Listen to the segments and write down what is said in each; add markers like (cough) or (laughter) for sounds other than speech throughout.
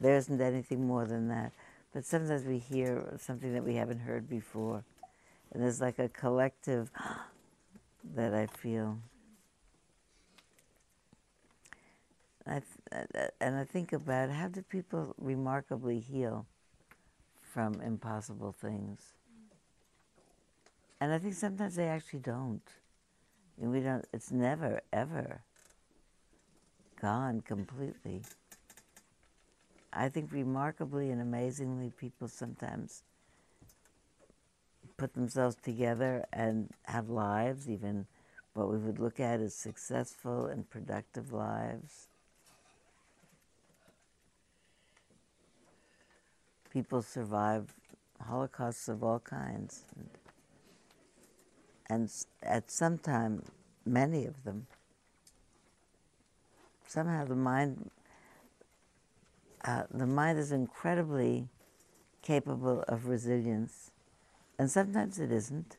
there isn't anything more than that. But sometimes we hear something that we haven't heard before, and there's like a collective (gasps) that I feel. I th- uh, uh, and I think about how do people remarkably heal from impossible things. And I think sometimes they actually don't. And we don't, it's never, ever gone completely. I think remarkably and amazingly, people sometimes put themselves together and have lives, even what we would look at as successful and productive lives. People survive holocausts of all kinds. And, and at some time, many of them, somehow the mind, uh, the mind is incredibly capable of resilience, and sometimes it isn't,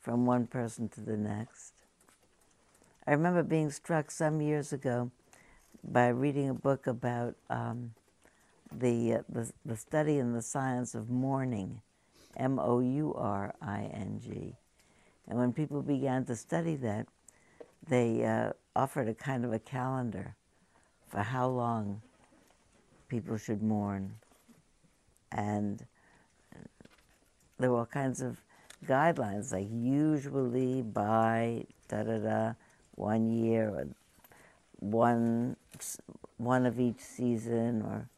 from one person to the next. I remember being struck some years ago by reading a book about um, the, uh, the, the study and the science of mourning, M O U R I N G. And when people began to study that, they uh, offered a kind of a calendar for how long people should mourn. And there were all kinds of guidelines, like usually by da da da, one year or one one of each season, or.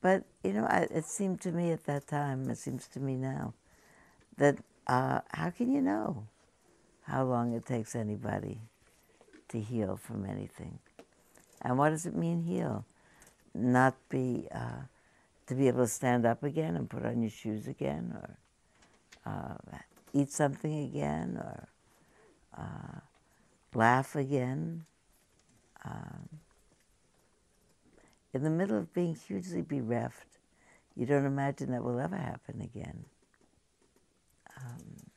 But you know, I, it seemed to me at that time, it seems to me now, that uh, how can you know how long it takes anybody to heal from anything? And what does it mean heal? Not be uh, to be able to stand up again and put on your shoes again, or uh, eat something again, or uh, laugh again. Um, in the middle of being hugely bereft, you don't imagine that will ever happen again. Um,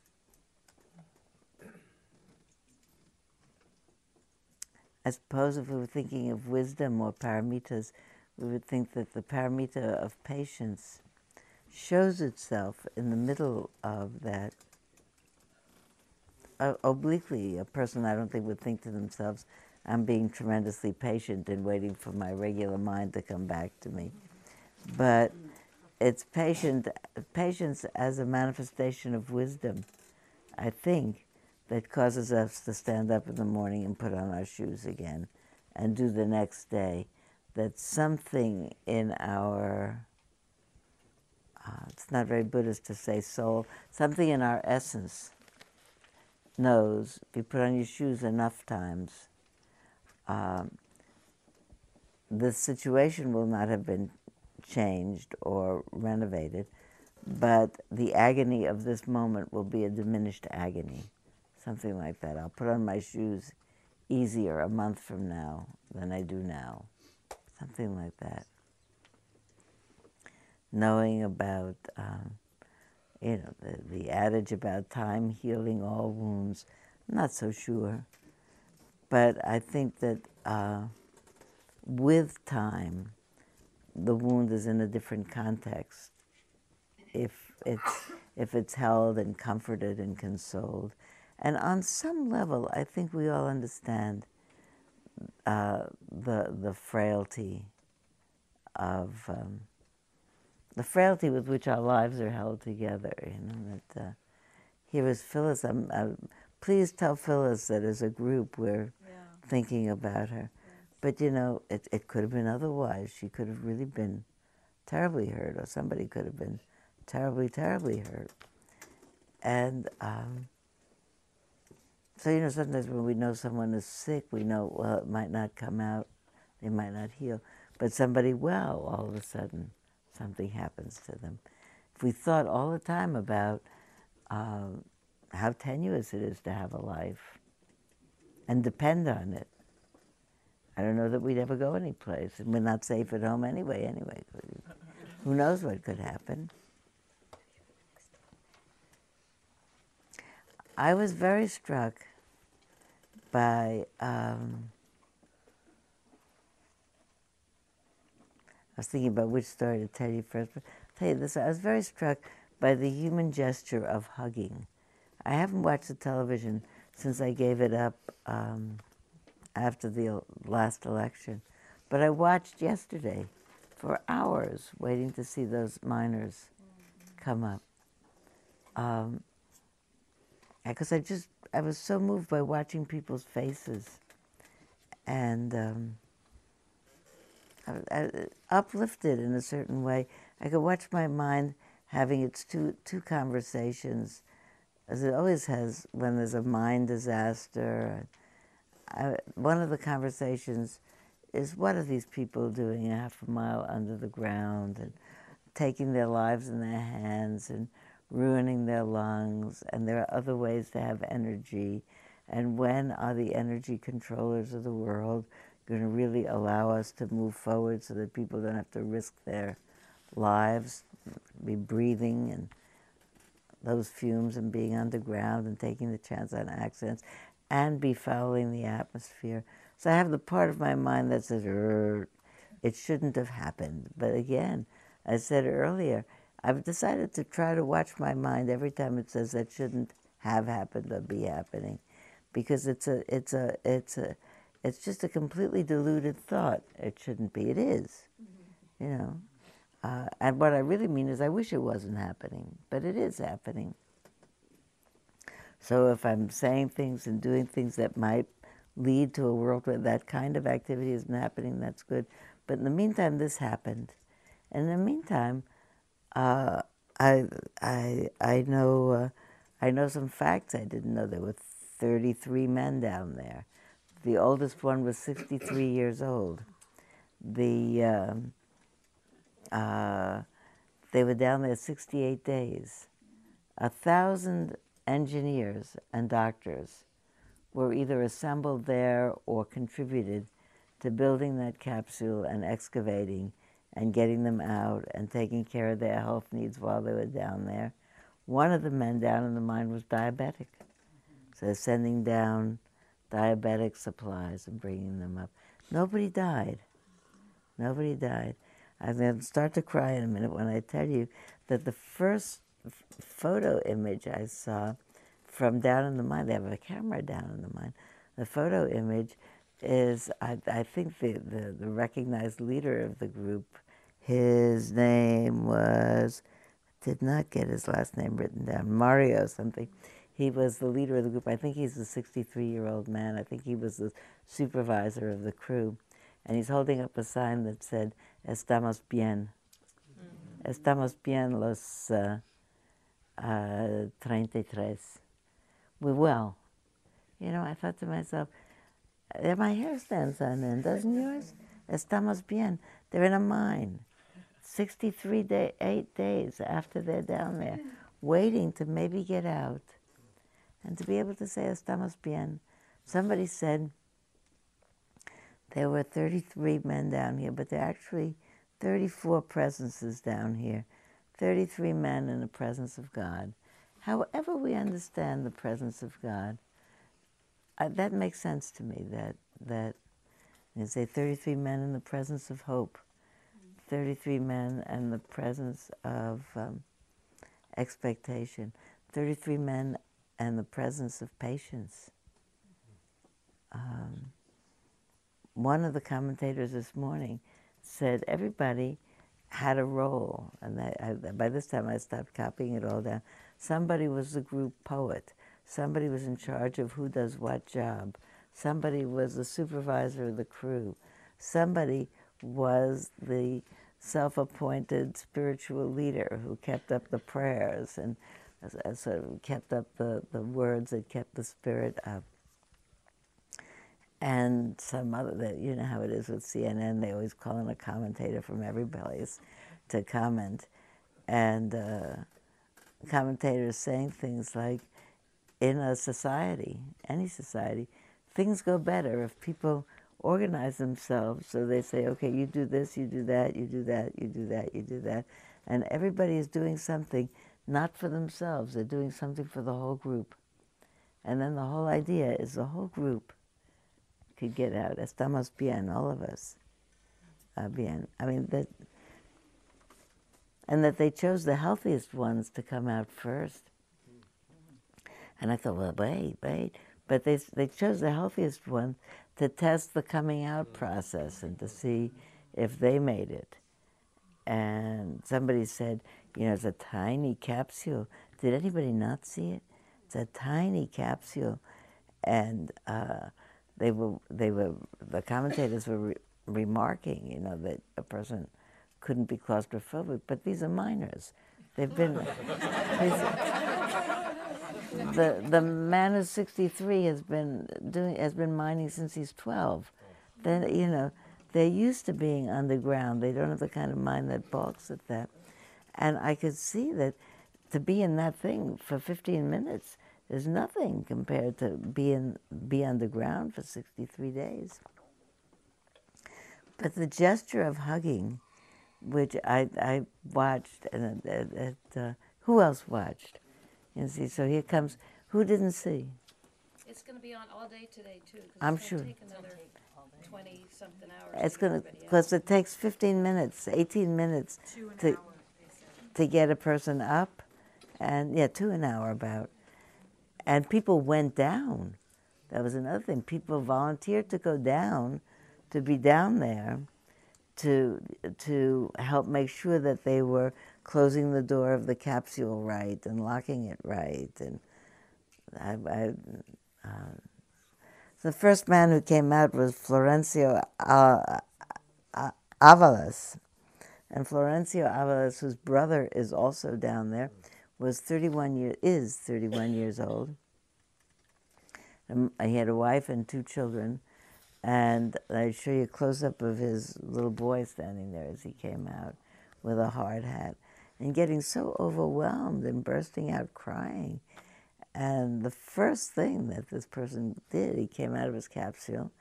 I suppose if we were thinking of wisdom or paramitas, we would think that the paramita of patience shows itself in the middle of that. Uh, obliquely, a person I don't think would think to themselves, I'm being tremendously patient and waiting for my regular mind to come back to me. But it's patient, patience as a manifestation of wisdom, I think, that causes us to stand up in the morning and put on our shoes again and do the next day. That something in our, uh, it's not very Buddhist to say soul, something in our essence knows if you put on your shoes enough times, um, the situation will not have been changed or renovated, but the agony of this moment will be a diminished agony, something like that. I'll put on my shoes easier a month from now than I do now, something like that. Knowing about, um, you know, the, the adage about time healing all wounds, I'm not so sure. But I think that uh, with time, the wound is in a different context. If it's if it's held and comforted and consoled, and on some level, I think we all understand uh, the the frailty of um, the frailty with which our lives are held together. You know that uh, here is Phyllis. I'm, I'm, please tell Phyllis that as a group we're yeah. thinking about her. But you know, it, it could have been otherwise. She could have really been terribly hurt, or somebody could have been terribly, terribly hurt. And um, so, you know, sometimes when we know someone is sick, we know, well, it might not come out, they might not heal. But somebody well, all of a sudden, something happens to them. If we thought all the time about um, how tenuous it is to have a life and depend on it, I don't know that we'd ever go anyplace. And we're not safe at home anyway, anyway. Who knows what could happen? I was very struck by um, I was thinking about which story to tell you first. But I'll tell you this: I was very struck by the human gesture of hugging. I haven't watched the television since I gave it up um, after the last election, but I watched yesterday for hours, waiting to see those miners come up. Because I just I was so moved by watching people's faces, and. Um, uplifted in a certain way. I could watch my mind having its two two conversations, as it always has when there's a mind disaster. I, one of the conversations is what are these people doing a half a mile under the ground and taking their lives in their hands and ruining their lungs and there are other ways to have energy and when are the energy controllers of the world going to really allow us to move forward so that people don't have to risk their lives, be breathing and those fumes and being underground and taking the chance on accidents and be fouling the atmosphere. So I have the part of my mind that says, it shouldn't have happened. But again, I said earlier, I've decided to try to watch my mind every time it says that shouldn't have happened or be happening, because it's a it's a it's a it's just a completely deluded thought. It shouldn't be. It is. You know. Uh, and what I really mean is, I wish it wasn't happening, but it is happening. So if I'm saying things and doing things that might lead to a world where that kind of activity isn't happening, that's good. But in the meantime, this happened. And in the meantime, uh, I, I, I know, uh, I know some facts I didn't know. There were 33 men down there. The oldest one was 63 years old. The um, uh, they were down there 68 days. A thousand engineers and doctors were either assembled there or contributed to building that capsule and excavating and getting them out and taking care of their health needs while they were down there. One of the men down in the mine was diabetic. So sending down diabetic supplies and bringing them up. Nobody died. Nobody died. I'm going to start to cry in a minute when I tell you that the first photo image I saw from down in the mine, they have a camera down in the mine. The photo image is, I, I think, the, the, the recognized leader of the group. His name was, did not get his last name written down, Mario something he was the leader of the group. I think he's a 63 year old man. I think he was the supervisor of the crew. And he's holding up a sign that said, Estamos bien. Mm-hmm. Estamos bien los uh, uh, 33. We're well. You know, I thought to myself, my hair stands on end, doesn't yours? Estamos bien. They're in a mine. 63 day, eight days after they're down there, waiting to maybe get out and to be able to say estamos bien. Somebody said there were 33 men down here, but there are actually 34 presences down here. 33 men in the presence of God. However, we understand the presence of God, uh, that makes sense to me. That that they say 33 men in the presence of hope, 33 men and the presence of um, expectation, 33 men and the presence of patience. Um, one of the commentators this morning said everybody had a role, and I, by this time I stopped copying it all down. Somebody was the group poet. Somebody was in charge of who does what job. Somebody was the supervisor of the crew. Somebody was the self-appointed spiritual leader who kept up the prayers and sort of kept up the, the words that kept the spirit up. And some other, you know how it is with CNN, they always call in a commentator from every place to comment. And uh, commentators saying things like, in a society, any society, things go better if people organize themselves. So they say, okay, you do this, you do that, you do that, you do that, you do that. And everybody is doing something not for themselves. They're doing something for the whole group. And then the whole idea is the whole group could get out. Estamos bien, all of us. Bien. I mean, that and that they chose the healthiest ones to come out first. And I thought, well, wait, wait. But they, they chose the healthiest ones to test the coming out process and to see if they made it. And somebody said, you know, it's a tiny capsule. Did anybody not see it? It's a tiny capsule. And uh, they were, they were, the commentators were re- remarking, you know, that a person couldn't be claustrophobic, but these are miners. They've been. (laughs) the the man who's 63 has been doing has been mining since he's 12. Then you know they're used to being underground. They don't have the kind of mind that balks at that. And I could see that to be in that thing for 15 minutes is nothing compared to being be underground for 63 days. But the gesture of hugging, which I, I watched, and uh, who else watched? You see, so here comes, who didn't see? It's gonna be on all day today too. 'cause I'm it's gonna sure. Take another twenty something hours. It's to going to, everybody out. because it takes 15 minutes, 18 minutes to, to get a person up. And yeah, two an hour about. And people went down. That was another thing. People volunteered to go down, to be down there, to to help make sure that they were closing the door of the capsule right and locking it right. And I, I uh, the first man who came out was Florencio uh, uh, Avalos. And Florencio Avalos, whose brother is also down there, was 31 years is 31 years old. And he had a wife and two children, and I show you a close up of his little boy standing there as he came out with a hard hat and getting so overwhelmed and bursting out crying. And the first thing that this person did, he came out of his capsule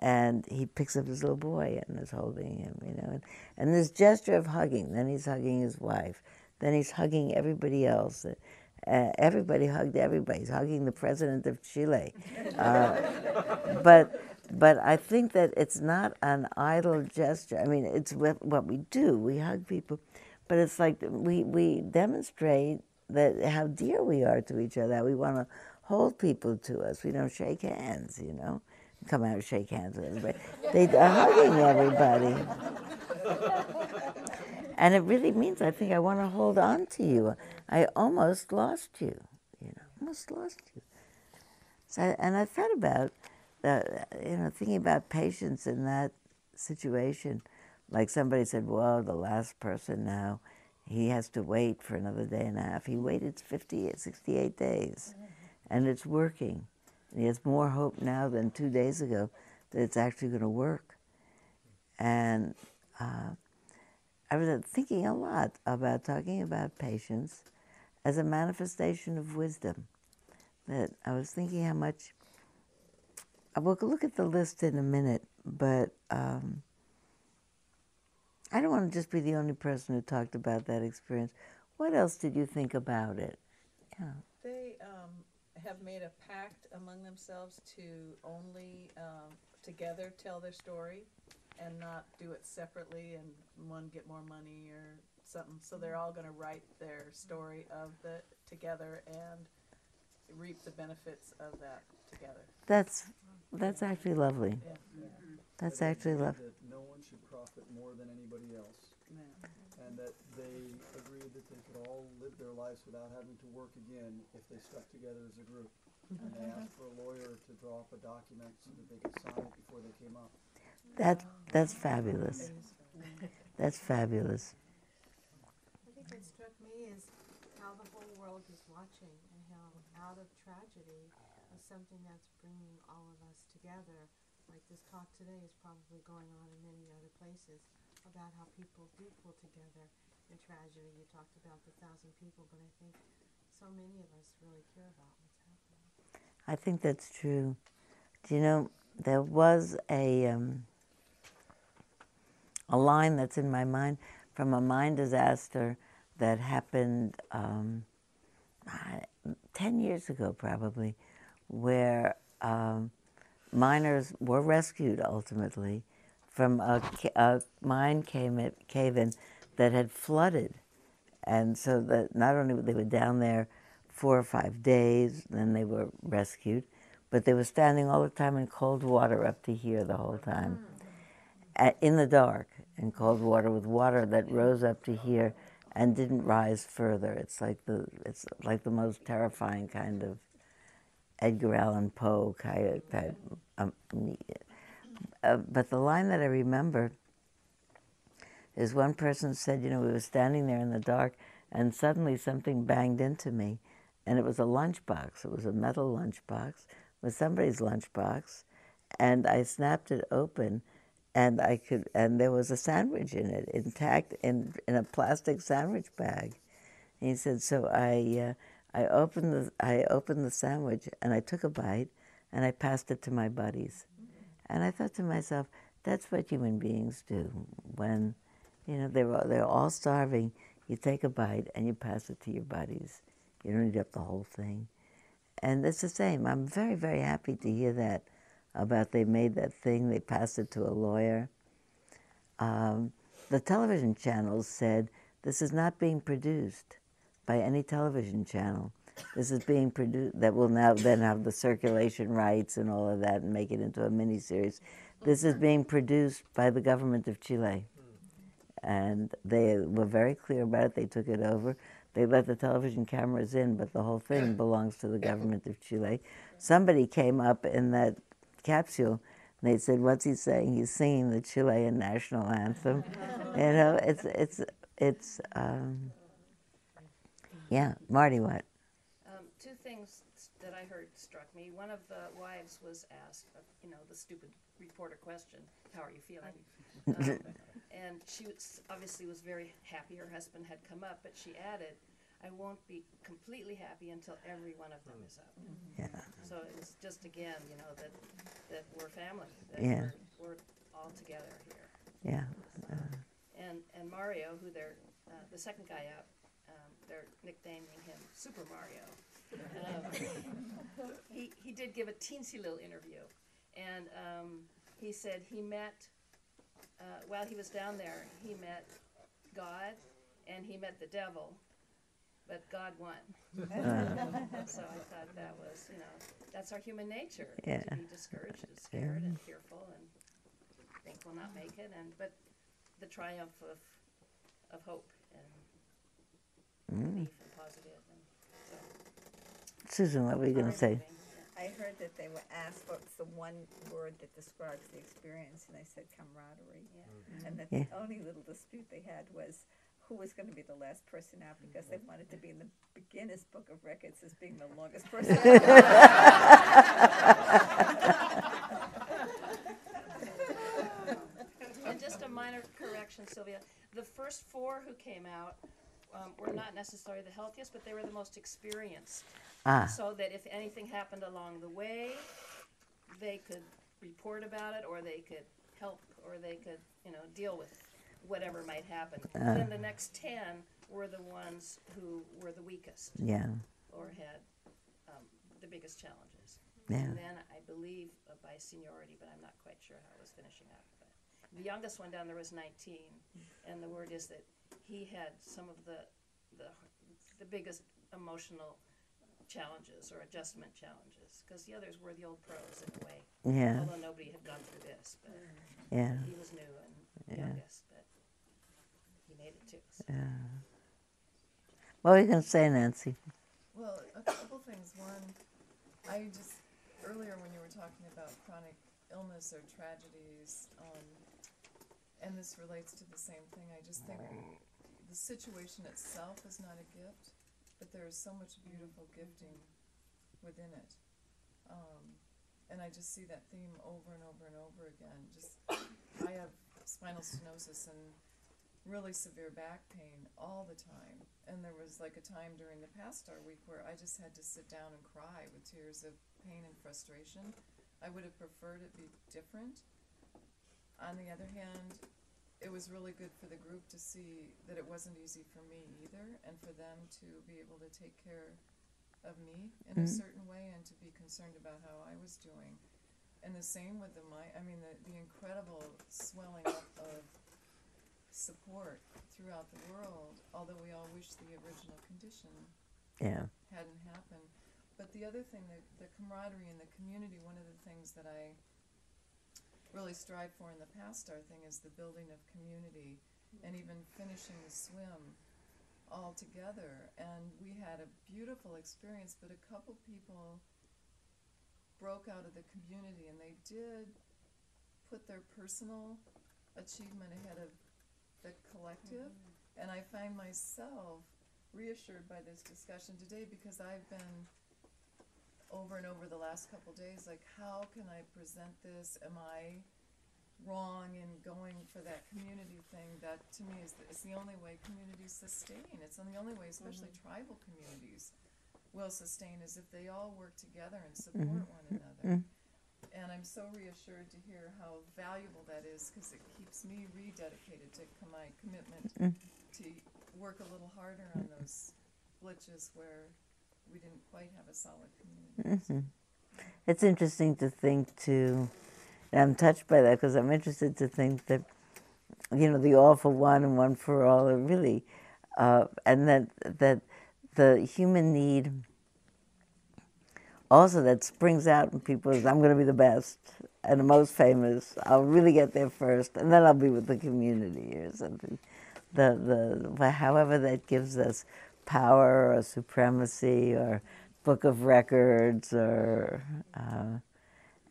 and he picks up his little boy and is holding him, you know. And, and this gesture of hugging, then he's hugging his wife, then he's hugging everybody else. Uh, everybody hugged everybody. He's hugging the president of Chile. (laughs) Uh, but, but I think that it's not an idle gesture. I mean, it's what, what we do. We hug people. But it's like we, we demonstrate that how dear we are to each other. We want to hold people to us. We don't shake hands, you know. Come out and shake hands with everybody. They are hugging everybody. And it really means I think I want to hold on to you. I almost lost you, you know, almost lost you. So, and I thought about, uh, you know, thinking about patience in that situation. Like somebody said, well, the last person now, he has to wait for another day and a half. He waited 50, 68 days, and it's working. And he has more hope now than two days ago that it's actually going to work. And uh, I was thinking a lot about talking about patience as a manifestation of wisdom. That I was thinking how much. I will look at the list in a minute, but um, I don't want to just be the only person who talked about that experience. What else did you think about it? Yeah. They um, have made a pact among themselves to only um, together tell their story and not do it separately and one get more money or something. So they're all going to write their story of the together and reap the benefits of that together. That's that's actually lovely. Yeah. That's But actually agreed lovely. That no one should profit more than anybody else, Yeah. and that they agreed that they could all live their lives without having to work again if they stuck together as a group. Mm-hmm. And they asked for a lawyer to draw up a document so that they could sign it before they came up. That that's fabulous. That's fabulous. I think what struck me is how the whole world is watching and how out of tragedy is something that's bringing all of us together. Like this talk today is probably going on in many other places about how people do pull together in tragedy. You talked about the thousand people, but I think so many of us really care about what's happening. I think that's true. Do you know there was a um, a line that's in my mind from a mine disaster that happened um, ten years ago, probably, where um, miners were rescued ultimately from a, a mine cave in that had flooded, and so that not only they were down there four or five days, then they were rescued, but they were standing all the time in cold water up to here the whole time, A in the dark in cold water with water that rose up to here and didn't rise further. It's like the it's like the most terrifying kind of Edgar Allan Poe of. Um, uh, but the line that I remember is one person said, you know, we were standing there in the dark, and suddenly something banged into me, and it was a lunchbox. It was a metal lunchbox. It was somebody's lunchbox, and I snapped it open, and I could, and there was a sandwich in it, intact in in a plastic sandwich bag. And he said, so I, uh, I opened the, I opened the sandwich, and I took a bite, and I passed it to my buddies, and I thought to myself, that's what human beings do when you know, they're, they're all starving. You take a bite and you pass it to your buddies. You don't eat up the whole thing. And it's the same. I'm very, very happy to hear that about they made that thing, they passed it to a lawyer. Um, the television channels said this is not being produced by any television channel. This is being produced that will now then have the circulation rights and all of that and make it into a miniseries. This is being produced by the government of Chile and they were very clear about it. They took it over. They let the television cameras in, but the whole thing belongs to the government of Chile. Somebody came up in that capsule and they said, "What's he saying? He's singing the Chilean national anthem." you know, it's it's it's um, yeah. Marty, what? Um, two things that I heard struck me. One of the wives was asked, uh, you know, the stupid reporter question, "How are you feeling?" (laughs) Um, and she was, obviously was very happy her husband had come up, but she added, "I won't be completely happy until every one of them is up." Yeah. So it was just again, you know, that that we're family, that Yeah. we're, we're all together here. Yeah. And and Mario, who they're uh, the second guy up, they're nicknaming him Super Mario. Um, he he did give a teensy little interview, and um, he said he met uh, while he was down there. He met God, and he met the devil, but God won. (laughs) so I thought that was you know that's our human nature Yeah. to be discouraged and scared and fearful and think we'll not make it, and but the triumph of of hope Mm. and positive so. Susan, what were you going to say? I heard that they were asked what's the one word that describes the experience, and they said camaraderie. Yeah. And that Yeah. the only little dispute they had was who was going to be the last person out because they wanted to be in the Guinness Book of Records as being the longest person. And just a minor correction, Sylvia. The first four who came out um, were not necessarily the healthiest, but they were the most experienced. Ah, So that if anything happened along the way, they could report about it, or they could help, or they could, you know, deal with whatever might happen. Uh. Then the next ten were the ones who were the weakest yeah. or had um, the biggest challenges. Yeah. And then I believe uh, by seniority, but I'm not quite sure how it was finishing up. But the youngest one down there was 19, and the word is that he had some of the the, the biggest emotional challenges or adjustment challenges, because the others were the old pros in a way. Yeah. Although nobody had gone through this, but Yeah. he was new and Yeah. youngest, but he made it too. So. What were you going to say, Nancy? Well, a couple things. One, I just earlier when you were talking about chronic illness or tragedies, um, and this relates to the same thing. I just think the situation itself is not a gift, but there is so much beautiful gifting within it. Um, and I just see that theme over and over and over again. Just I have spinal stenosis and really severe back pain all the time. And there was like a time during the past Star Week where I just had to sit down and cry with tears of pain and frustration. I would have preferred it be different. On the other hand, it was really good for the group to see that it wasn't easy for me either, and for them to be able to take care of me in a mm-hmm. certain way and to be concerned about how I was doing. And the same with the my I mean the, the incredible swelling up of support throughout the world, although we all wish the original condition Yeah. hadn't happened. But the other thing, the, the camaraderie in the community, one of the things that I really strive for in the past star thing is the building of community and even finishing the swim all together. And we had a beautiful experience, but a couple people broke out of the community and they did put their personal achievement ahead of the collective. Mm-hmm. And I find myself reassured by this discussion today because I've been over and over the last couple days like how can I present this? Am I wrong in going for that community thing? That to me is the, it's the only way communities sustain. It's the only way, especially mm-hmm. tribal communities, will sustain is if they all work together and mm-hmm. support one another. Mm-hmm. And I'm so reassured to hear how valuable that is because it keeps me rededicated to my commitment mm. to work a little harder on those glitches where we didn't quite have a solid community. It's interesting to think too, I'm touched by that because I'm interested to think that, you know, the all for one and one for all are really, uh, and that that the human need also that springs out in people is I'm going to be the best and the most famous. I'll really get there first, and then I'll be with the community or something. The the however that gives us power or supremacy or book of records or uh,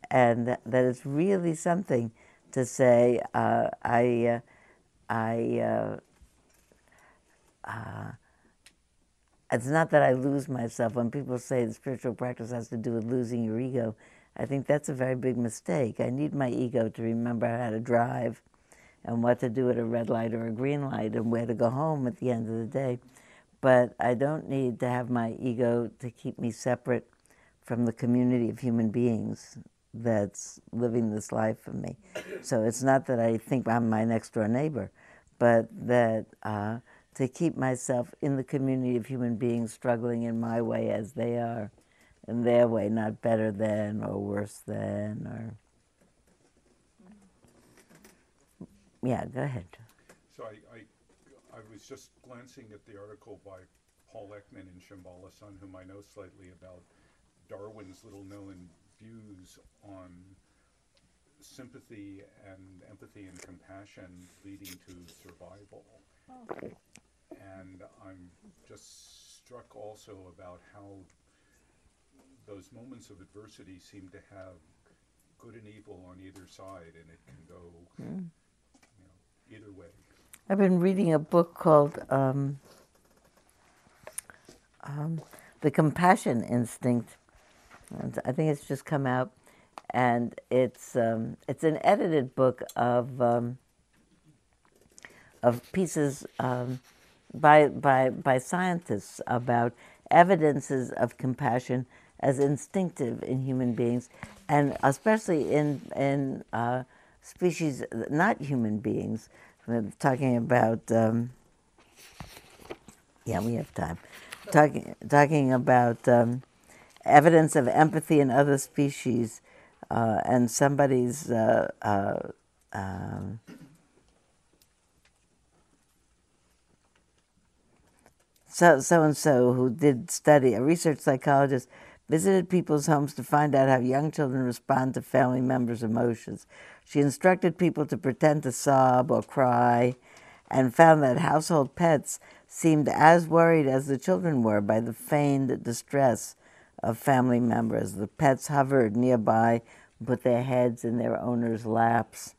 and that, that it's really something to say uh, I uh, I uh, uh, it's not that I lose myself. When people say the spiritual practice has to do with losing your ego, I think that's a very big mistake. I need my ego to remember how to drive and what to do at a red light or a green light and where to go home at the end of the day. But I don't need to have my ego to keep me separate from the community of human beings that's living this life for me. So it's not that I think I'm my next door neighbor, but that uh, to keep myself in the community of human beings struggling in my way as they are, in their way, not better than or worse than or. Yeah, go ahead. So I, I, I was just glancing at the article by Paul Ekman in Shambhala Sun, whom I know slightly about Darwin's little known views on sympathy and empathy and compassion leading to survival. And I'm just struck also about how those moments of adversity seem to have good and evil on either side, and it can go, hmm. you know, either way. I've been reading a book called um, um, The Compassion Instinct. I think it's just come out, and it's um, it's an edited book of um, of pieces um, by by by scientists about evidences of compassion as instinctive in human beings, and especially in in uh, species not human beings. We're talking about um, yeah, we have time. Talking talking about um, evidence of empathy in other species, uh, and somebody's. Uh, uh, um, so so and so who did study a research psychologist visited people's homes to find out how young children respond to family members' emotions. She instructed people to pretend to sob or cry and found that household pets seemed as worried as the children were by the feigned distress of family members. The pets hovered nearby, put their heads in their owners' laps.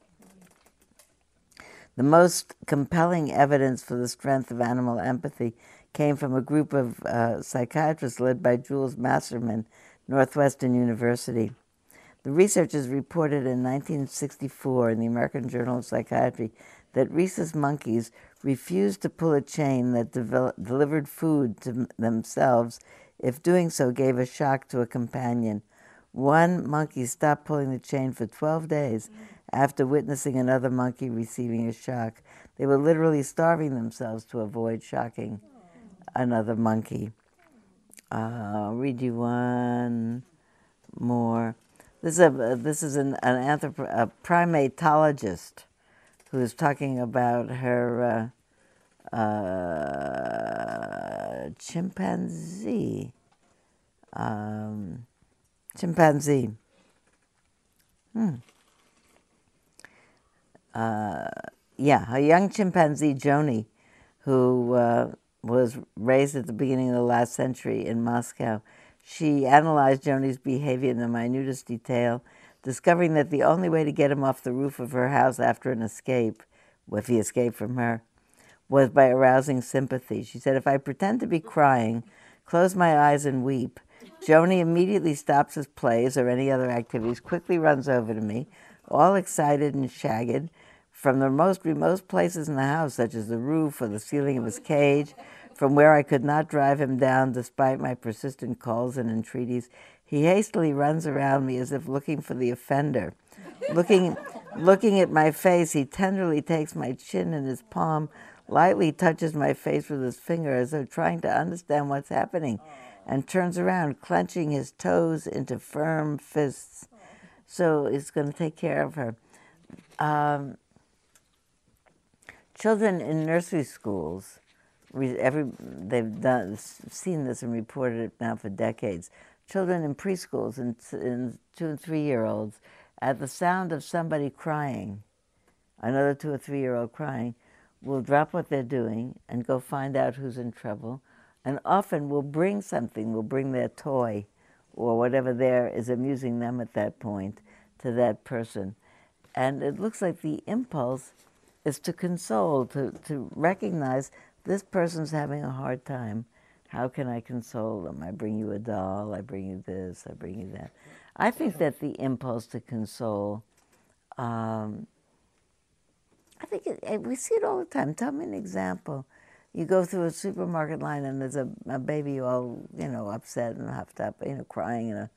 The most compelling evidence for the strength of animal empathy came from a group of uh, psychiatrists led by Jules Masserman, Northwestern University. The researchers reported in 1964 in the American Journal of Psychiatry that rhesus monkeys refused to pull a chain that delivered food to themselves if doing so gave a shock to a companion. One monkey stopped pulling the chain for 12 days after witnessing another monkey receiving a shock. They were literally starving themselves to avoid shocking another monkey. Uh, I'll read you one more. This is a this is an, an anthropo, a primatologist who is talking about her uh, uh, chimpanzee. Um, chimpanzee. Hmm. Uh, yeah, a young chimpanzee, Joni, who uh, was raised at the beginning of the last century in Moscow. She analyzed Joni's behavior in the minutest detail, discovering that the only way to get him off the roof of her house after an escape, if he escaped from her, was by arousing sympathy. She said, If I pretend to be crying, close my eyes, and weep, Joni immediately stops his plays or any other activities, quickly runs over to me, all excited and shagged, from the most remote places in the house, such as the roof or the ceiling of his cage, from where I could not drive him down despite my persistent calls and entreaties, he hastily runs around me as if looking for the offender. looking, looking at my face, he tenderly takes my chin in his palm, lightly touches my face with his finger as though trying to understand what's happening, and turns around, clenching his toes into firm fists. So he's going to take care of her. Um, children in nursery schools, every they've done seen this and reported it now for decades. Children in preschools and, and two and three year olds, at the sound of somebody crying, another two or three year old crying, will drop what they're doing and go find out who's in trouble, and often will bring something, will bring their toy or whatever there is amusing them at that point to that person. And it looks like the impulse is to console, to, to recognize this person's having a hard time. How can I console them? I bring you a doll, I bring you this, I bring you that. I think that the impulse to console, um, I think it, we see it all the time. Tell me an example. You go through a supermarket line and there's a, a baby all, you know, upset and huffed up, you know, crying and a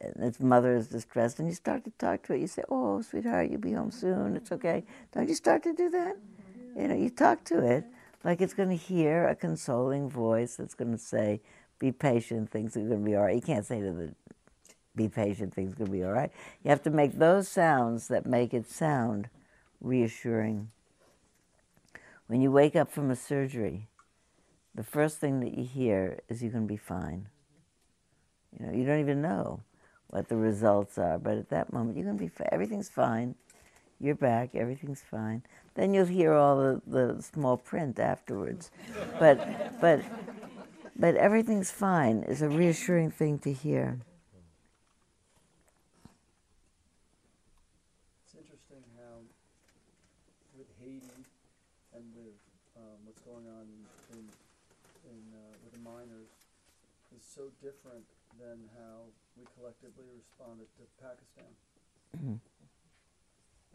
and its mother is distressed, and you start to talk to it. You say, "Oh, sweetheart, you'll be home soon. It's okay." Don't you start to do that? You know, you talk to it like it's going to hear a consoling voice that's going to say, "Be patient. Things are going to be all right." You can't say to the, "Be patient. Things are going to be all right." You have to make those sounds that make it sound reassuring. When you wake up from a surgery, the first thing that you hear is you're going to be fine. You know, you don't even know what the results are. But at that moment, you're going to be everything's fine. You're back. Everything's fine. Then you'll hear all the, the small print afterwards. but but but everything's fine is a reassuring thing to hear. It's interesting how with Haiti and with um, what's going on in, in uh, with the miners is so different than how we collectively responded to Pakistan. Mm-hmm.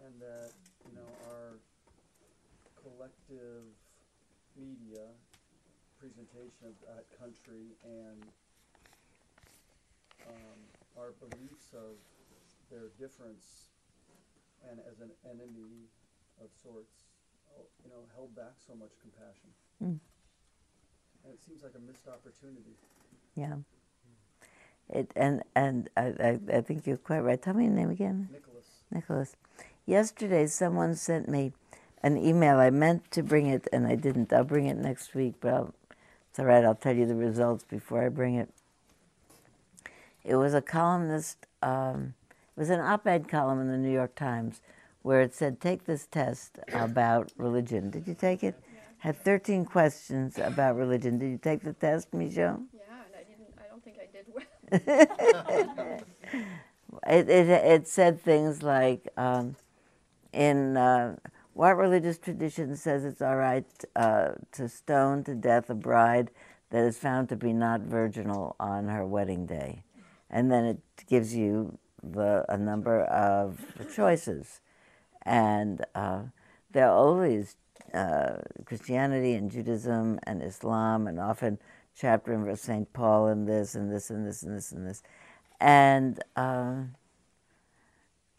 And that, you know, our collective media presentation of that country and um, our beliefs of their difference and as an enemy of sorts, you know, held back so much compassion. Mm. And it seems like a missed opportunity. Yeah. It, and and I, I, I think you're quite right. Tell me your name again. Nicholas. Nicholas. Yesterday, someone sent me an email. I meant to bring it and I didn't. I'll bring it next week, but I'll, it's all right. I'll tell you the results before I bring it. It was a columnist, um, it was an op ed column in the New York Times where it said, Take this test about religion. Did you take it? Had 13 questions about religion. Did you take the test, Mijo? It, it, it said things like, um, in uh, what religious tradition says it's all right uh, to stone to death a bride that is found to be not virginal on her wedding day? And then it gives you the, a number of choices. And uh, there are always uh, Christianity and Judaism and Islam, and often chapter and verse St. Paul and this and this and this and this and this. And uh,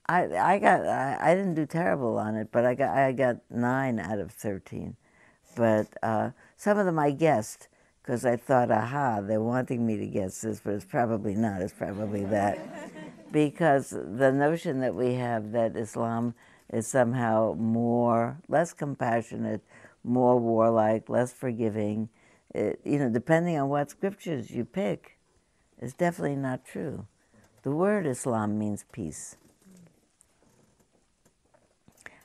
I, I got I, I, didn't do terrible on it, but I got I got nine out of thirteen. But uh, some of them I guessed because I thought, aha, they're wanting me to guess this, but it's probably not. It's probably that, because the notion that we have that Islam is somehow more, less compassionate, more warlike, less forgiving. It, you know, depending on what scriptures you pick, it's definitely not true. The word Islam means peace.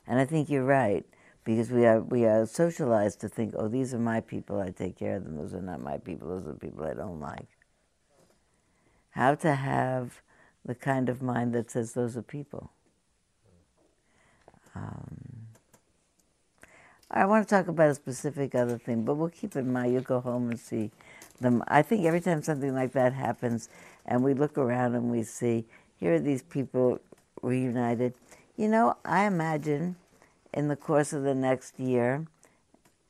And I think you're right because we are we are socialized to think, oh, these are my people, I take care of them. Those are not my people. Those are people I don't like. How to have the kind of mind that says those are people. Um, I want to talk about a specific other thing, but we'll keep in mind. You go home and see them. I think every time something like that happens, and we look around and we see here are these people reunited. You know, I imagine in the course of the next year,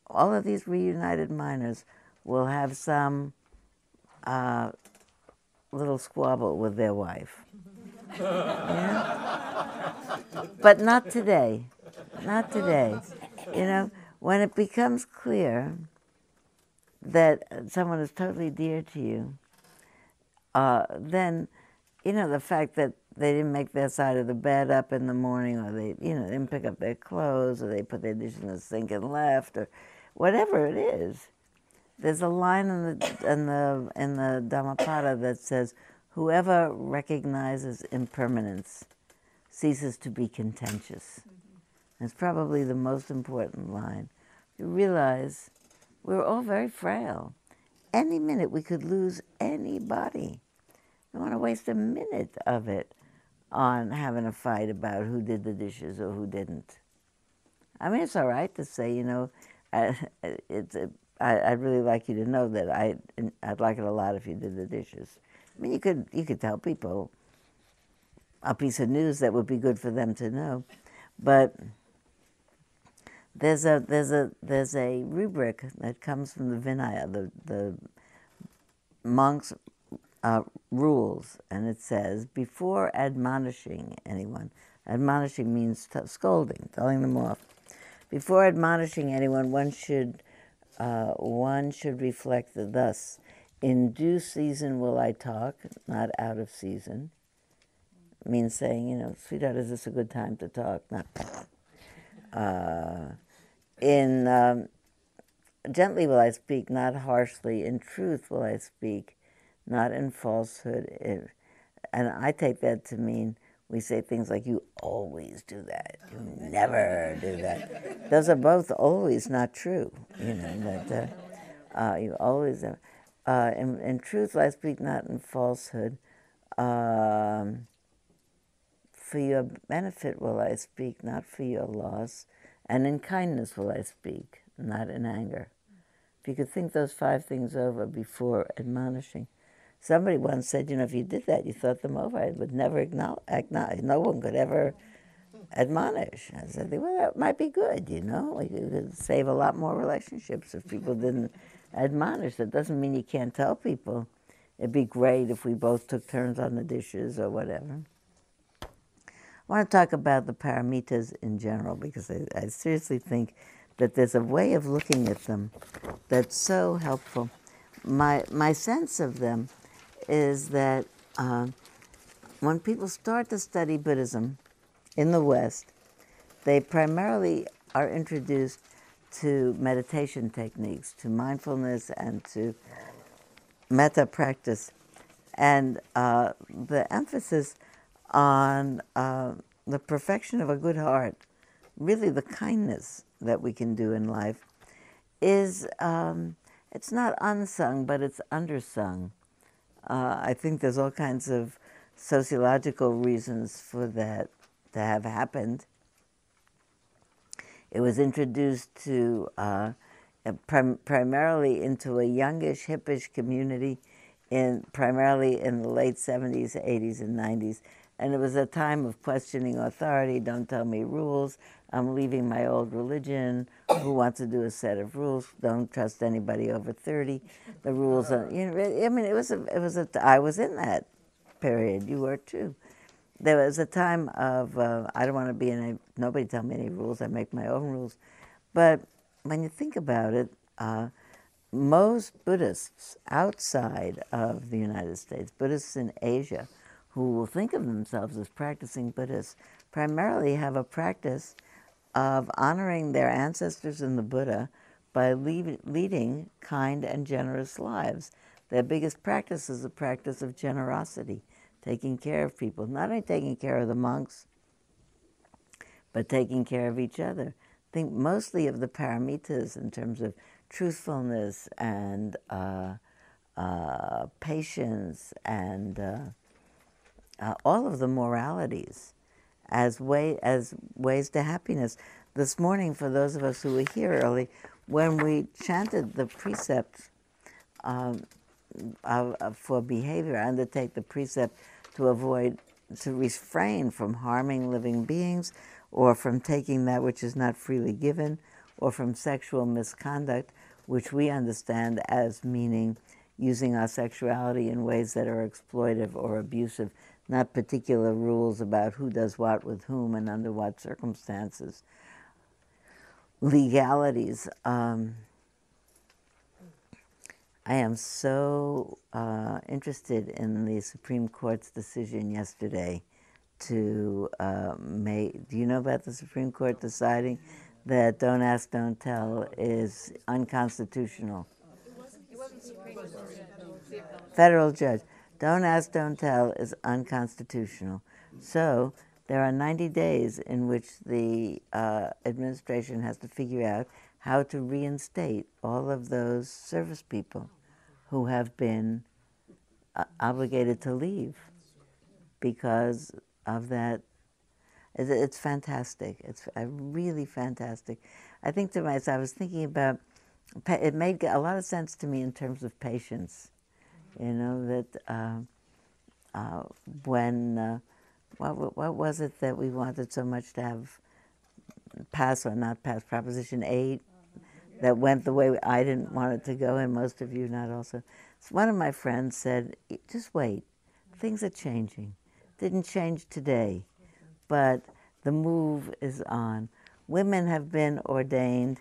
all of these reunited miners will have some uh, little squabble with their wife. (laughs) Yeah? But not today. Not today. You know, when it becomes clear that someone is totally dear to you, uh, then, you know, the fact that they didn't make their side of the bed up in the morning, or they, you know, didn't pick up their clothes, or they put their dishes in the sink and left, or whatever it is. There's a line in the in the in the Dhammapada that says, "Whoever recognizes impermanence ceases to be contentious." Mm-hmm. It's probably the most important line. You realize we're all very frail. Any minute we could lose anybody. I don't want to waste a minute of it on having a fight about who did the dishes or who didn't. I mean, it's all right to say, you know, (laughs) I, it's a, I, would really like you to know that I I'd like it a lot if you did the dishes. I mean, you could you could tell people a piece of news that would be good for them to know, but there's a there's a there's a rubric that comes from the Vinaya, the the monks' uh, rules, and it says before admonishing anyone, admonishing means t- scolding, telling them off. Before admonishing anyone, one should uh, one should reflect that thus: in due season will I talk, not out of season. Means saying, you know, sweetheart, is this a good time to talk? Not. Uh, in um, gently will I speak, not harshly. In truth will I speak, not in falsehood. It, and I take that to mean we say things like, you always do that, you never do that. Those are both always not true, you know, that uh, uh, you always, uh, in, in, truth will I speak not in falsehood. Um, for your benefit will I speak, not for your loss. And in kindness will I speak, not in anger. If you could think those five things over before admonishing. Somebody once said, you know, if you did that, you thought them over, I would never acknowledge. No one could ever admonish. I said, well, that might be good, you know. You could save a lot more relationships if people didn't admonish. That doesn't mean you can't tell people. It'd be great if we both took turns on the dishes or whatever. I want to talk about the paramitas in general because I, I seriously think that there's a way of looking at them that's so helpful. My, my sense of them is that uh, when people start to study Buddhism in the West, they primarily are introduced to meditation techniques, to mindfulness, and to metta practice. And uh, the emphasis on uh, the perfection of a good heart, really the kindness that we can do in life, is um, it's not unsung, but it's undersung. Uh, I think there's all kinds of sociological reasons for that to have happened. It was introduced to uh, prim- primarily into a youngish, hippish community, in primarily in the late 70s, 80s, and 90s. And it was a time of questioning authority. Don't tell me rules. I'm leaving my old religion. Who wants to do a set of rules? Don't trust anybody over 30. The rules are, you know, I mean, it was a, it was a, I was in that period. You were too. There was a time of, uh, I don't want to be in a, nobody tell me any rules. I make my own rules. But when you think about it, uh, most Buddhists outside of the United States, Buddhists in Asia, who will think of themselves as practicing Buddhists, primarily have a practice of honoring their ancestors and the Buddha by lead, leading kind and generous lives. Their biggest practice is the practice of generosity, taking care of people, not only taking care of the monks, but taking care of each other. Think mostly of the paramitas in terms of truthfulness and uh, uh, patience and uh, uh, all of the moralities as way as ways to happiness. This morning, for those of us who were here early, when we chanted the precepts um, for behavior, I undertake the precept to avoid, to refrain from harming living beings, or from taking that which is not freely given, or from sexual misconduct, which we understand as meaning using our sexuality in ways that are exploitive or abusive, not particular rules about who does what with whom and under what circumstances. Legalities. Um, I am so uh, interested in the Supreme Court's decision yesterday to uh, make. Do you know about the Supreme Court deciding that "Don't Ask, Don't Tell" is unconstitutional? It wasn't Supreme Court. Federal judge. Don't ask, don't tell is unconstitutional. So there are 90 days in which the uh, administration has to figure out how to reinstate all of those service people who have been uh, obligated to leave because of that. It's, it's fantastic. It's really fantastic. I think to myself, I was thinking about it made a lot of sense to me in terms of patience you know that uh, uh, when uh, what what was it that we wanted so much to have pass or not pass Proposition Eight that went the way I didn't want it to go, and most of you not also. So one of my friends said, "Just wait, things are changing. Didn't change today, but the move is on. Women have been ordained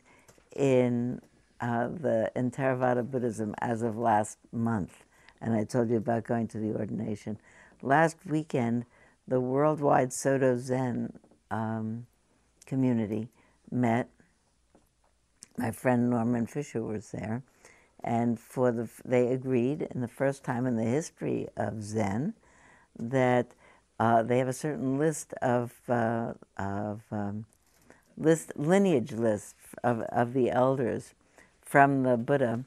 in uh, the in Theravada Buddhism as of last month and I told you about going to the ordination. Last weekend, the worldwide Soto Zen um, community met. My friend Norman Fischer was there, and for the they agreed in the first time in the history of Zen that uh, they have a certain list of uh, of um, list lineage list of of the elders from the Buddha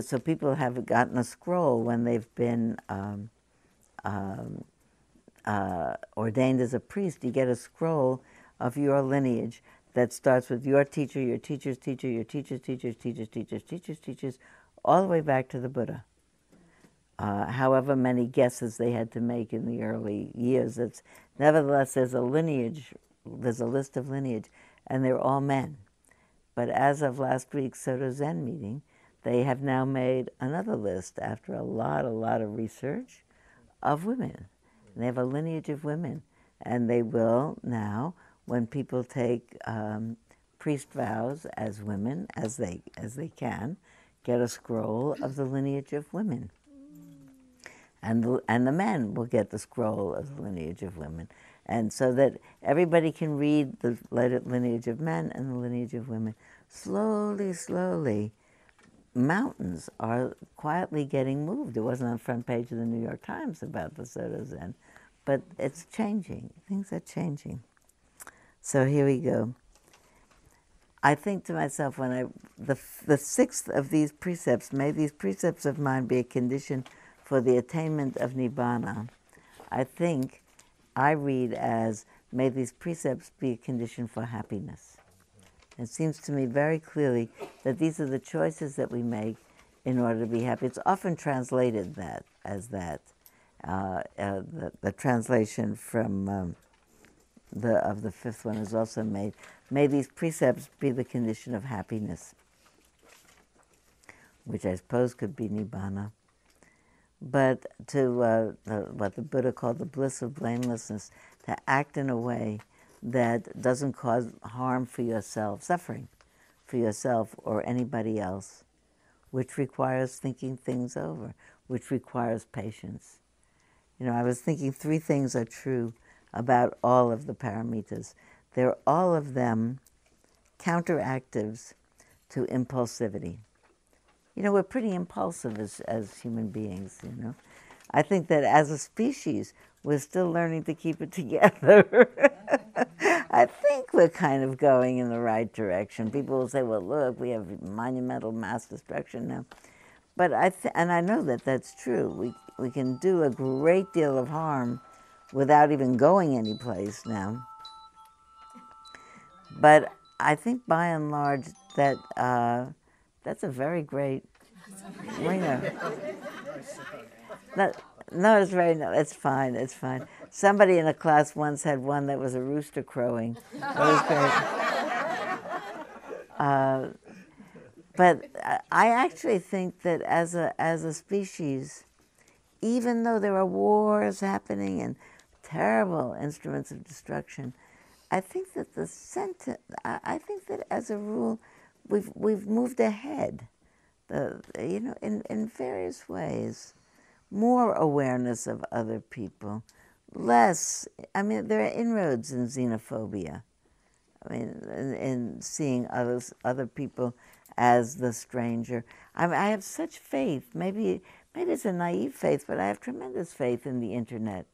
so people have gotten a scroll when they've been um, um, uh, ordained as a priest. You get a scroll of your lineage that starts with your teacher, your teacher's teacher, your teacher's teacher's teacher's teacher's teacher's teachers, all the way back to the Buddha. Uh, however many guesses they had to make in the early years, it's nevertheless there's a lineage, there's a list of lineage, and they're all men. But as of last week's Soto Zen meeting, they have now made another list after a lot, a lot of research of women. And they have a lineage of women. And they will now, when people take um, priest vows as women, as they, as they can, get a scroll of the lineage of women. And the, and the men will get the scroll of the lineage of women. And so that everybody can read the lineage of men and the lineage of women. Slowly, slowly, mountains are quietly getting moved. It wasn't on the front page of the New York Times about the Soto Zen, but it's changing. Things are changing. So here we go. I think to myself when I the the sixth of these precepts, may these precepts of mine be a condition for the attainment of nibbana. I think I read as may these precepts be a condition for happiness. It seems to me very clearly that these are the choices that we make in order to be happy. It's often translated that as that. Uh, uh, the, the, translation from um, the of the fifth one is also made. May these precepts be the condition of happiness, which I suppose could be nibbana. But to uh, the, what the Buddha called the bliss of blamelessness, to act in a way that doesn't cause harm for yourself, suffering for yourself or anybody else, which requires thinking things over, which requires patience. You know, I was thinking three things are true about all of the paramitas. They're all of them counteractives to impulsivity. You know, we're pretty impulsive as, as human beings, you know. I think that as a species, we're still learning to keep it (laughs) together. I think we're kind of going in the right direction. People will say, well, look, we have monumental mass destruction now. But I th- and I know that that's true. We, we can do a great deal of harm without even going anyplace now. But I think by and large that uh, that's a very great ringer. That, no, it's very no, it's fine, it's fine. Somebody in a class once had one that was a rooster crowing. That was great. Uh, but I actually think that as a as a species, even though there are wars happening and terrible instruments of destruction, I think that the sentiment, I think that as a rule, we've we've moved ahead, the you know in in various ways, more awareness of other people, less. I mean, there are inroads in xenophobia. I mean, in, in seeing others other people as the stranger. I, mean, I have such faith. Maybe maybe it's a naive faith, but I have tremendous faith in the internet,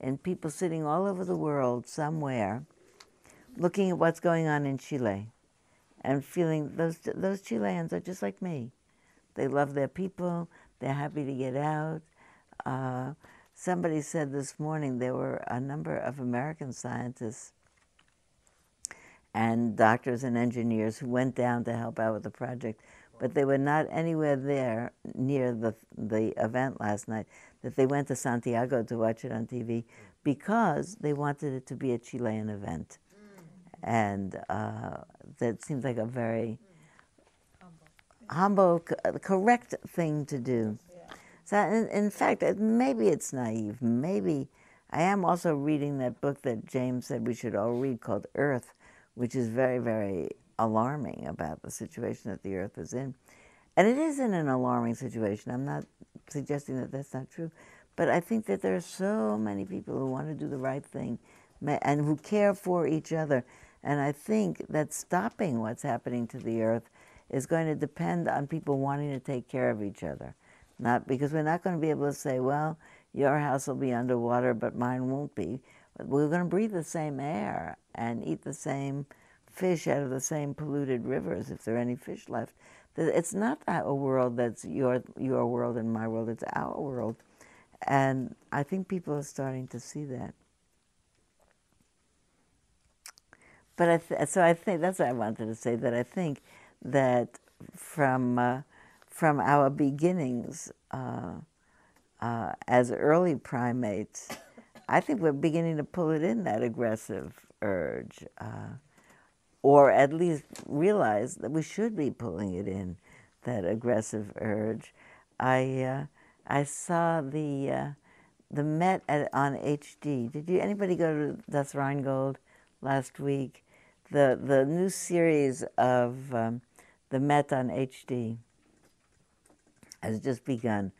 and people sitting all over the world somewhere looking at what's going on in Chile and feeling those, those Chileans are just like me. They love their people, they're happy to get out. Uh, somebody said this morning there were a number of American scientists and doctors and engineers who went down to help out with the project, but they were not anywhere there near the, the event last night, that they went to Santiago to watch it on TV because they wanted it to be a Chilean event and uh, that seems like a very humble, humble correct thing to do. So, in, in, fact, maybe it's naive. Maybe I am also reading that book that James said we should all read called Earth, which is very, very alarming about the situation that the Earth is in. And it is in an alarming situation. I'm not suggesting that that's not true, but I think that there are so many people who want to do the right thing and who care for each other and I think that stopping what's happening to the earth is going to depend on people wanting to take care of each other. Not because we're not going to be able to say, well, your house will be underwater, but mine won't be. But We're going to breathe the same air and eat the same fish out of the same polluted rivers if there are any fish left. It's not a world that's your your world and my world. It's our world, and I think people are starting to see that. but I th- so I think that's what I wanted to say. That I think that from uh, from our beginnings uh, uh, as early primates, I think we're beginning to pull it in that aggressive urge, uh, or at least realize that we should be pulling it in that aggressive urge. I uh, I saw the uh, the Met at, on HD. Did you anybody go to Das Rheingold? last week, the the new series of um, the Met on HD has just begun,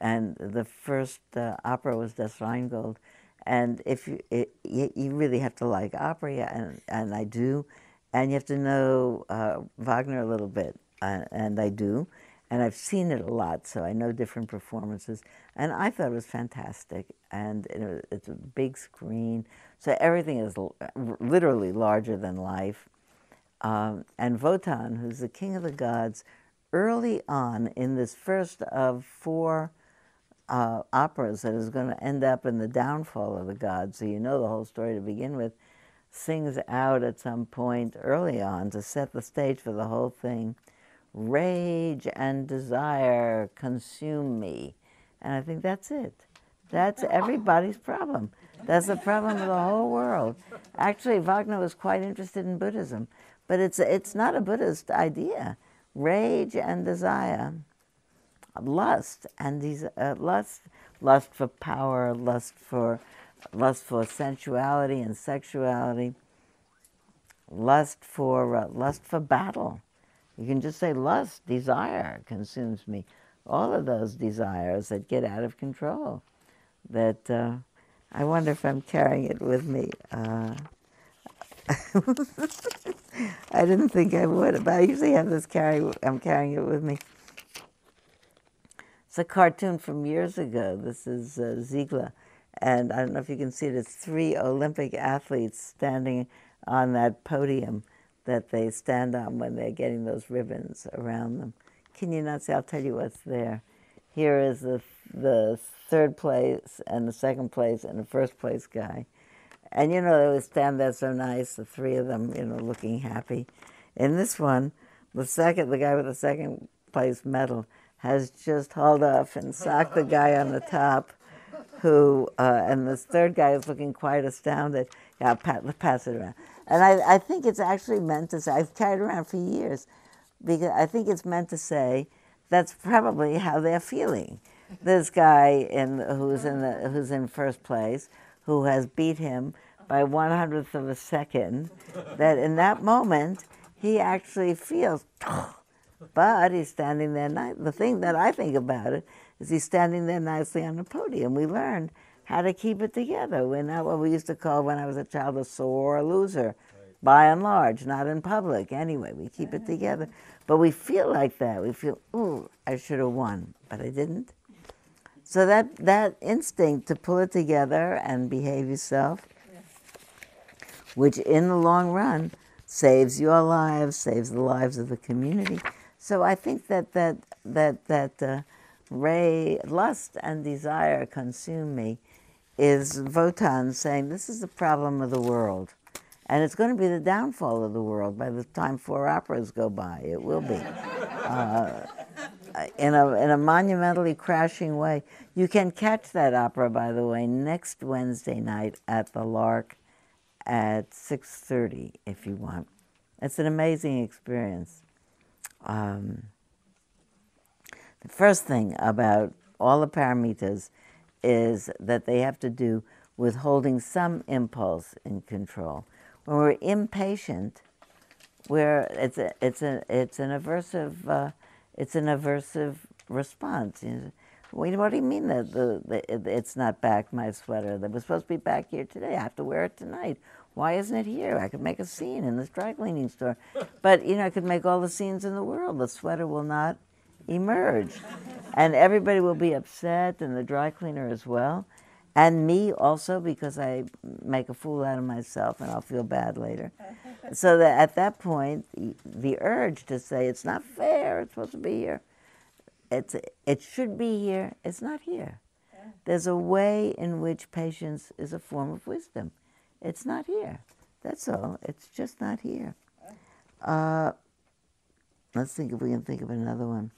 and the first uh, opera was Das Rheingold, and if you it, you really have to like opera, and and I do, and you have to know uh, Wagner a little bit, uh, and I do, and I've seen it a lot, so I know different performances. And I thought it was fantastic, and it, it's a big screen, so everything is literally larger than life. Um, and Wotan, who's the king of the gods, early on in this first of four uh, operas that is going to end up in the downfall of the gods, so you know the whole story to begin with, sings out at some point early on to set the stage for the whole thing rage and desire consume me. And I think that's it. That's everybody's problem. That's the problem of the whole world. Actually, Wagner was quite interested in Buddhism, but it's, it's not a Buddhist idea. Rage and desire, lust, and these uh, lust, lust for power, lust for, lust for sensuality and sexuality, lust for, uh, lust for battle you can just say lust, desire consumes me. All of those desires that get out of control. That uh, I wonder if I'm carrying it with me. (laughs) I didn't think I would, but I usually have this carry. I'm carrying it with me. It's a cartoon from years ago. This is uh, Ziegler, and I don't know if you can see it. It's three Olympic athletes standing on that podium that they stand on when they're getting those ribbons around them. Can you not see? I'll tell you what's there. Here is the the third place and the second place and the first place guy. And you know, they would stand there so nice, the three of them, you know, looking happy. In this one, the second, the guy with the second place medal has just hauled off and socked the guy on the top, who, uh, and this third guy is looking quite astounded. Yeah, pat, pass it around. And I, I think it's actually meant to say, I've carried around for years, because I think it's meant to say that's probably how they're feeling. This guy in, who's, in the, who's in first place, who has beat him by one hundredth of a second, that in that moment he actually feels, (sniffs) but he's standing there. Ni- the thing that I think about it is he's standing there nicely on the podium. We learned how to keep it together. We're not what we used to call when I was a child a sore loser, by and large, not in public. Anyway, we keep it together. But we feel like that. We feel, ooh, I should have won, but I didn't. So that, that instinct to pull it together and behave yourself, which in the long run saves your lives, saves the lives of the community. So I think that that that that uh, Ray lust and desire consume me is Wotan saying this is the problem of the world, and it's going to be the downfall of the world by the time four operas go by. It will be. (laughs) Uh, in a in a monumentally crashing way. You can catch that opera, by the way, next Wednesday night at the Lark at 6.30 if you want. It's an amazing experience. Um, the first thing about all the paramitas is that they have to do with holding some impulse in control. When we're impatient, we're, it's, a, it's, a, it's an aversive, uh, it's an aversive response. You know, what do you mean that the, the, it's not back, my sweater? That was supposed to be back here today. I have to wear it tonight. Why isn't it here? I could make a scene in this dry cleaning store. But, you know, I could make all the scenes in the world. The sweater will not emerge. and everybody will be upset, and the dry cleaner as well. And me also, because I make a fool out of myself and I'll feel bad later. (laughs) so that at that point, the urge to say, it's not fair, it's supposed to be here it's, it should be here, it's not here. There's a way in which patience is a form of wisdom. It's not here. That's all. It's just not here. Uh, let's think if we can think of another one.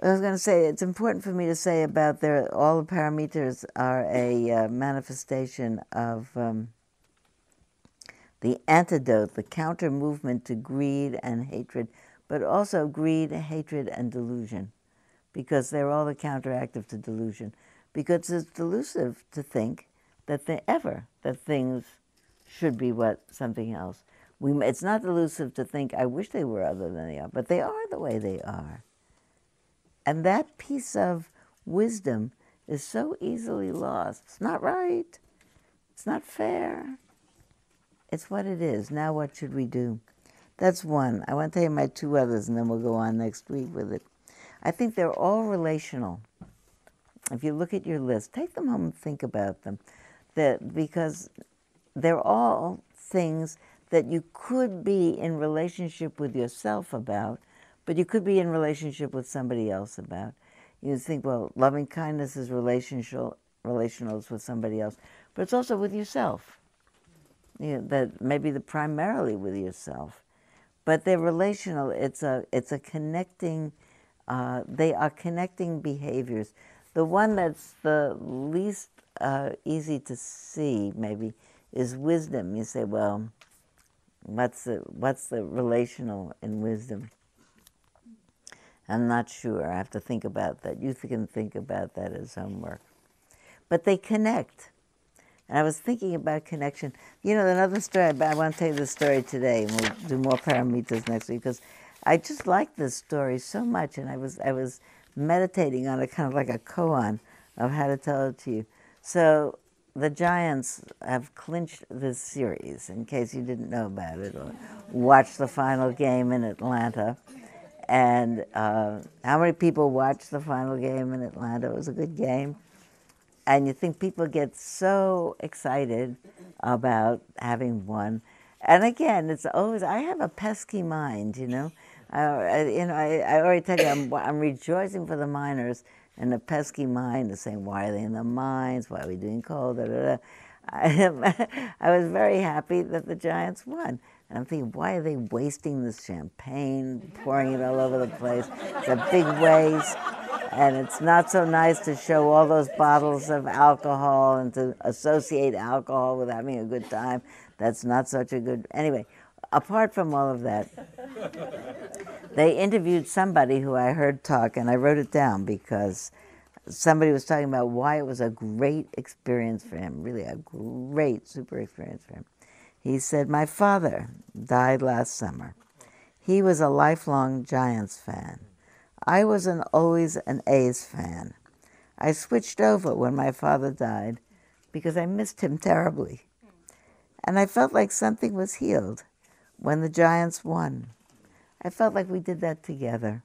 I was going to say it's important for me to say about their all the paramitas are a uh, manifestation of um, the antidote, the counter movement to greed and hatred but also greed, hatred, and delusion, because they're all the counteractive to delusion. Because it's delusive to think that they ever that things should be what something else. We, it's not delusive to think I wish they were other than they are, but they are the way they are. And that piece of wisdom is so easily lost. It's not right. It's not fair. It's what it is. Now, what should we do? That's one. I want to tell you my two others, and then we'll go on next week with it. I think they're all relational. If you look at your list, take them home and think about them. That because they're all things that you could be in relationship with yourself about, but you could be in relationship with somebody else about. You think, well, loving kindness is relational, relational is with somebody else, but it's also with yourself. You know, that maybe the primarily with yourself but they're relational. It's a it's a connecting. Uh, they are connecting behaviors. The one that's the least uh, easy to see, maybe, is wisdom. You say, well, what's the what's the relational in wisdom? I'm not sure. I have to think about that. You can think about that as homework. But they connect. And I was thinking about connection. You know, another story, But I want to tell you the story today, and we'll do more paramitas next week, because I just like this story so much, and I was, I was meditating on it kind of like a koan of how to tell it to you. So the Giants have clinched this series, in case you didn't know about it or watched the final game in Atlanta. And uh, how many people watched the final game in Atlanta? It was a good game. And you think people get so excited about having won. And again, it's always, I have a pesky mind, you know. I, you know, I, I already tell you, I'm, I'm rejoicing for the miners, and the pesky mind is saying, why are they in the mines? Why are we doing coal? Da, da, da. I, (laughs) I was very happy that the Giants won. And I'm thinking, why are they wasting this champagne, pouring it all over the place? It's a big waste. And it's not so nice to show all those bottles of alcohol and to associate alcohol with having a good time. That's not such a good. Anyway, apart from all of that, they interviewed somebody who I heard talk, and I wrote it down because somebody was talking about why it was a great experience for him, really a great, super experience for him. He said, My father died last summer. He was a lifelong Giants fan. I was an, always an A's fan. I switched over when my father died because I missed him terribly. And I felt like something was healed when the Giants won. I felt like we did that together.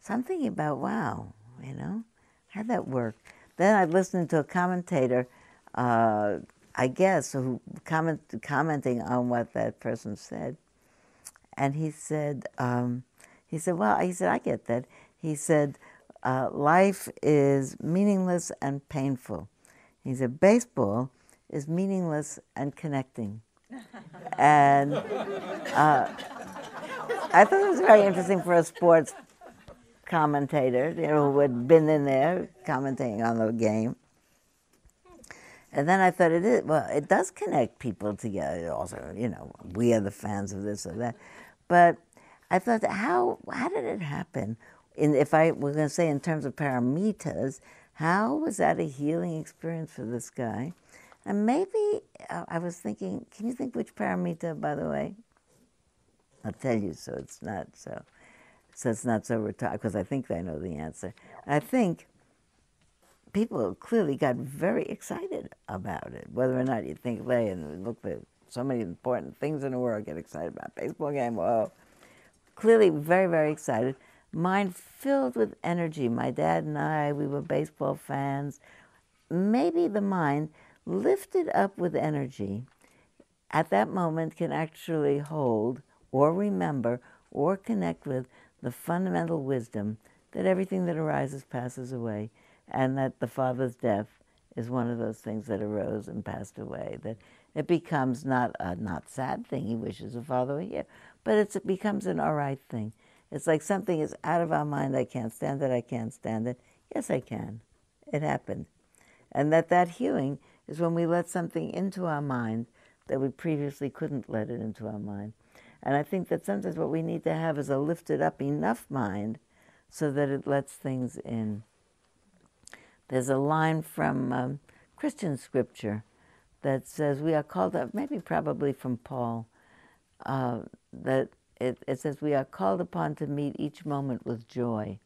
So I'm thinking about, wow, you know, how'd that work? Then I listened to a commentator, uh, I guess, who comment, commenting on what that person said. And he said, um, he said, well, he said, I get that. He said, uh, life is meaningless and painful. He said, baseball is meaningless and connecting. (laughs) and uh, I thought it was very interesting for a sports commentator, you know, who had been in there commenting on the game. And then I thought it is well, it does connect people together. Also, you know, we are the fans of this or that. But I thought, how how did it happen? In if I were going to say in terms of paramitas, how was that a healing experience for this guy? And maybe uh, I was thinking, can you think which paramita, by the way? I'll tell you, so it's not so, so it's not so retired because I think I know the answer. I think people clearly got very excited about it. Whether or not you think they and look, there's so many important things in the world get excited about baseball game. Whoa, clearly very very excited. Mind filled with energy. My dad and I, we were baseball fans. Maybe the mind lifted up with energy at that moment can actually hold or remember or connect with the fundamental wisdom that everything that arises passes away and that the father's death is one of those things that arose and passed away that it becomes not a not sad thing he wishes the father were here but it becomes an all right thing it's like something is out of our mind i can't stand it i can't stand it yes i can it happened and that that healing is when we let something into our mind that we previously couldn't let it into our mind. And I think that sometimes what we need to have is a lifted up enough mind so that it lets things in. There's a line from um, Christian scripture that says we are called up, maybe probably from Paul, uh, that it, it, says we are called upon to meet each moment with joy.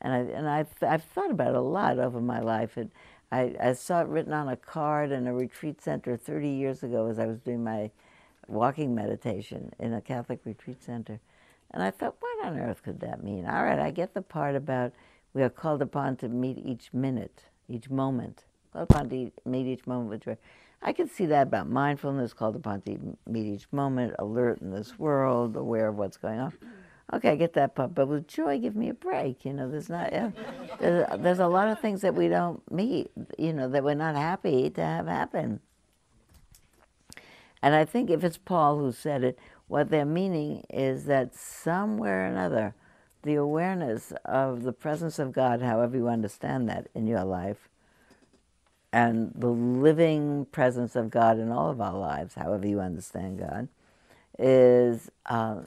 And, I, and I've, I've thought about it a lot over my life. It, I, I saw it written on a card in a retreat center 30 years ago as I was doing my walking meditation in a Catholic retreat center. And I thought, what on earth could that mean? All right, I get the part about we are called upon to meet each minute, each moment, called upon to meet each moment with joy. I can see that about mindfulness, called upon to meet each moment, alert in this world, aware of what's going on. Okay, I get that part, but with joy, give me a break. You know, there's not there's, there's a lot of things that we don't meet. You know, that we're not happy to have happen. And I think if it's Paul who said it, what they're meaning is that somewhere or another, the awareness of the presence of God, however you understand that in your life, and the living presence of God in all of our lives, however you understand God, is. Uh,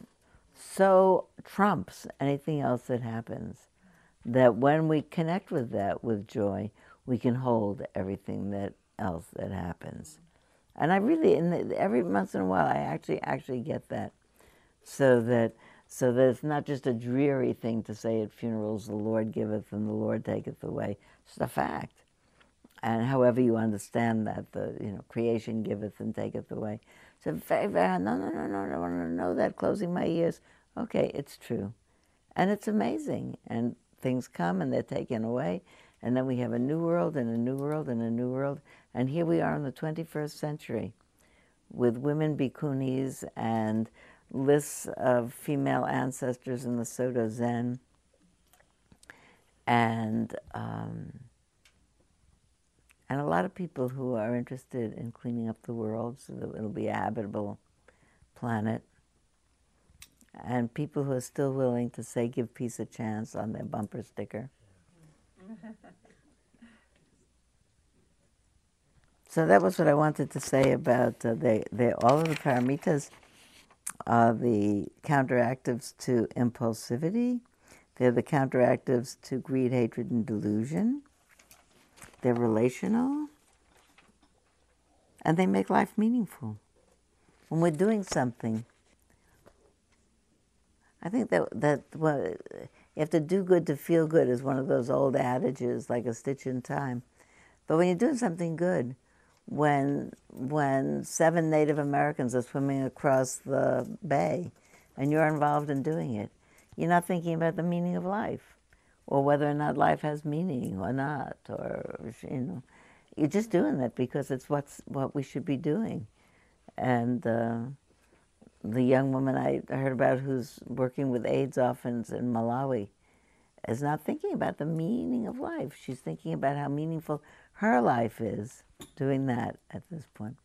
so trumps anything else that happens. That when we connect with that with joy, we can hold everything that else that happens. And I really, in the, every once in a while, I actually actually get that, so that so that it's not just a dreary thing to say at funerals, "The Lord giveth and the Lord taketh away." It's a fact. and however you understand that, the you know creation giveth and taketh away. So very, very no, no, no, no, no, I want to that. Closing my ears. Okay, it's true, and it's amazing. And things come and they're taken away, and then we have a new world and a new world and a new world, and here we are in the 21st century, with women bhikkhunis and lists of female ancestors in the Soto Zen, and um, and a lot of people who are interested in cleaning up the world so that it'll be a habitable planet. And people who are still willing to say give peace a chance on their bumper sticker. so that was what I wanted to say about uh, they, they, all of the paramitas are the counteractives to impulsivity. They're the counteractives to greed, hatred, and delusion. They're relational. And they make life meaningful. When we're doing something, I think that that well, you have to do good to feel good is one of those old adages, like a stitch in time. But when you're doing something good, when when seven Native Americans are swimming across the bay, and you're involved in doing it, you're not thinking about the meaning of life, or whether or not life has meaning or not, or you know, you're just doing that because it's what's what we should be doing, and. Uh, the young woman I heard about who's working with AIDS orphans in Malawi is not thinking about the meaning of life. She's thinking about how meaningful her life is doing that at this point.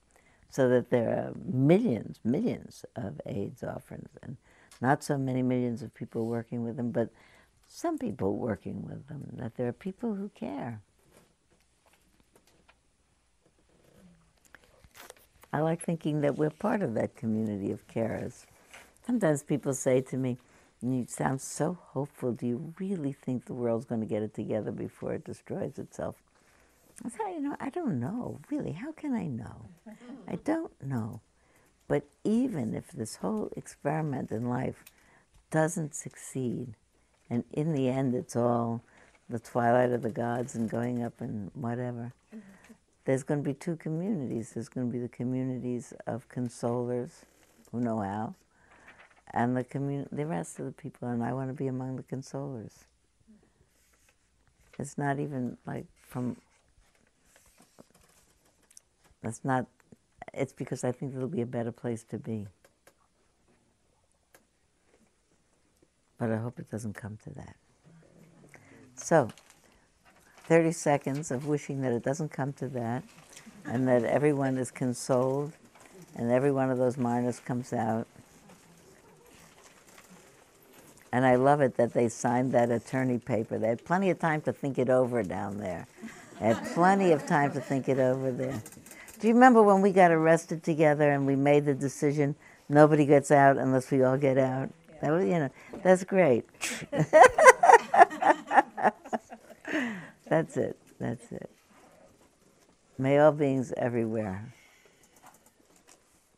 So that there are millions, millions of AIDS orphans, and not so many millions of people working with them, but some people working with them, that there are people who care. I like thinking that we're part of that community of carers. Sometimes people say to me, you sound so hopeful. Do you really think the world's going to get it together before it destroys itself? I say, you know, I don't know. Really, how can I know? I don't know. But even if this whole experiment in life doesn't succeed, and in the end it's all the twilight of the gods and going up and whatever, there's going to be two communities. There's going to be the communities of consolers who know how, and the commun- the rest of the people. And I want to be among the consolers. It's not even like from. That's not. It's because I think it'll be a better place to be. But I hope it doesn't come to that. So, 30 seconds of wishing that it doesn't come to that and that everyone is consoled and every one of those miners comes out. And I love it that they signed that attorney paper. They had plenty of time to think it over down there. They had plenty of time to think it over there. Do you remember when we got arrested together and we made the decision nobody gets out unless we all get out? That was, you know, that's great. (laughs) That's it. That's it. May all beings everywhere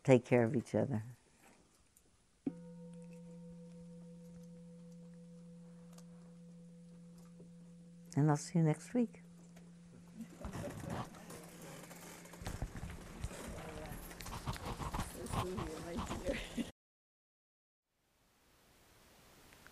take care of each other. And I'll see you next week.